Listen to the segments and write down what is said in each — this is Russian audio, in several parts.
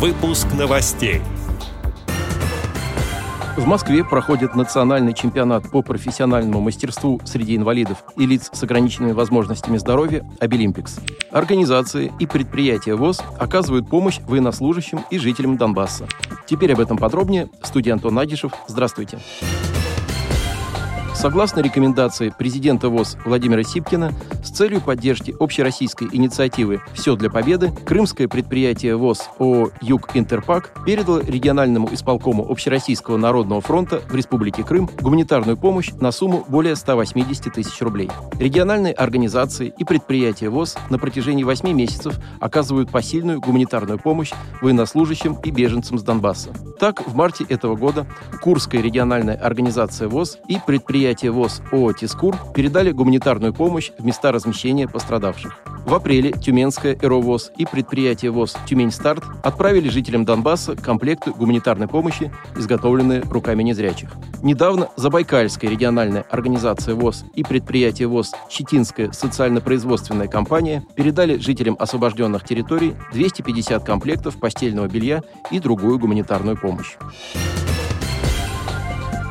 Выпуск новостей. В Москве проходит национальный чемпионат по профессиональному мастерству среди инвалидов и лиц с ограниченными возможностями здоровья «Обилимпикс». Организации и предприятия ВОЗ оказывают помощь военнослужащим и жителям Донбасса. Теперь об этом подробнее. Студия Антон Агишев. Здравствуйте. Здравствуйте. Согласно рекомендации президента ВОЗ Владимира Сипкина, с целью поддержки общероссийской инициативы «Все для победы» крымское предприятие ВОЗ ООО «Юг Интерпак» передало региональному исполкому Общероссийского народного фронта в Республике Крым гуманитарную помощь на сумму более 180 тысяч рублей. Региональные организации и предприятия ВОЗ на протяжении 8 месяцев оказывают посильную гуманитарную помощь военнослужащим и беженцам с Донбасса. Так, в марте этого года Курская региональная организация ВОЗ и предприятие предприятие ВОЗ ООО «Тискур» передали гуманитарную помощь в места размещения пострадавших. В апреле Тюменская «Эровоз» и предприятие ВОЗ «Тюмень Старт» отправили жителям Донбасса комплекты гуманитарной помощи, изготовленные руками незрячих. Недавно Забайкальская региональная организация ВОЗ и предприятие ВОЗ «Щетинская социально-производственная компания» передали жителям освобожденных территорий 250 комплектов постельного белья и другую гуманитарную помощь.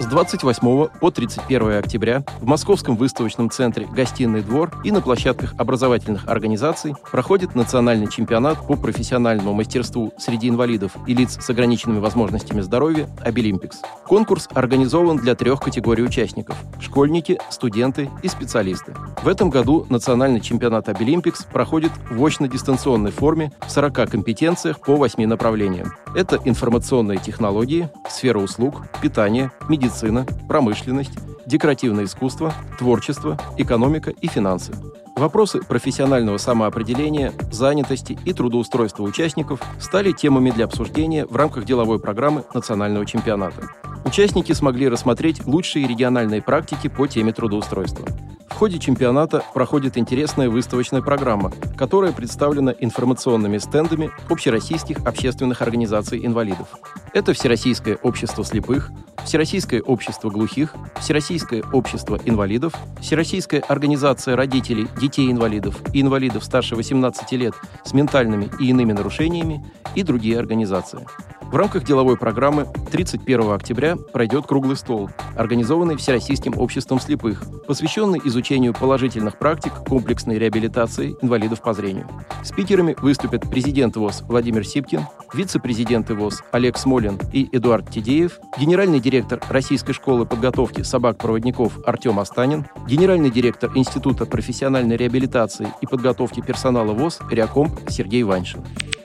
С 28 по 31 октября в Московском выставочном центре «Гостиный двор» и на площадках образовательных организаций проходит национальный чемпионат по профессиональному мастерству среди инвалидов и лиц с ограниченными возможностями здоровья «Обилимпикс». Конкурс организован для трех категорий участников – школьники, студенты и специалисты. В этом году национальный чемпионат «Обилимпикс» проходит в очно-дистанционной форме в 40 компетенциях по 8 направлениям. Это информационные технологии, сфера услуг, питание, медицина, медицина, промышленность, декоративное искусство, творчество, экономика и финансы. Вопросы профессионального самоопределения, занятости и трудоустройства участников стали темами для обсуждения в рамках деловой программы национального чемпионата. Участники смогли рассмотреть лучшие региональные практики по теме трудоустройства. В ходе чемпионата проходит интересная выставочная программа, которая представлена информационными стендами общероссийских общественных организаций инвалидов. Это Всероссийское общество слепых, Всероссийское общество глухих, Всероссийское общество инвалидов, Всероссийская организация родителей детей-инвалидов и инвалидов старше 18 лет с ментальными и иными нарушениями и другие организации. В рамках деловой программы 31 октября пройдет круглый стол, организованный Всероссийским обществом слепых, посвященный изучению положительных практик комплексной реабилитации инвалидов по зрению. Спикерами выступят президент ВОЗ Владимир Сипкин, вице-президенты ВОЗ Олег Смолин и Эдуард Тидеев, генеральный директор Российской школы подготовки собак-проводников Артем Астанин, генеральный директор Института профессиональной реабилитации и подготовки персонала ВОЗ Реакомп Сергей Ваншин.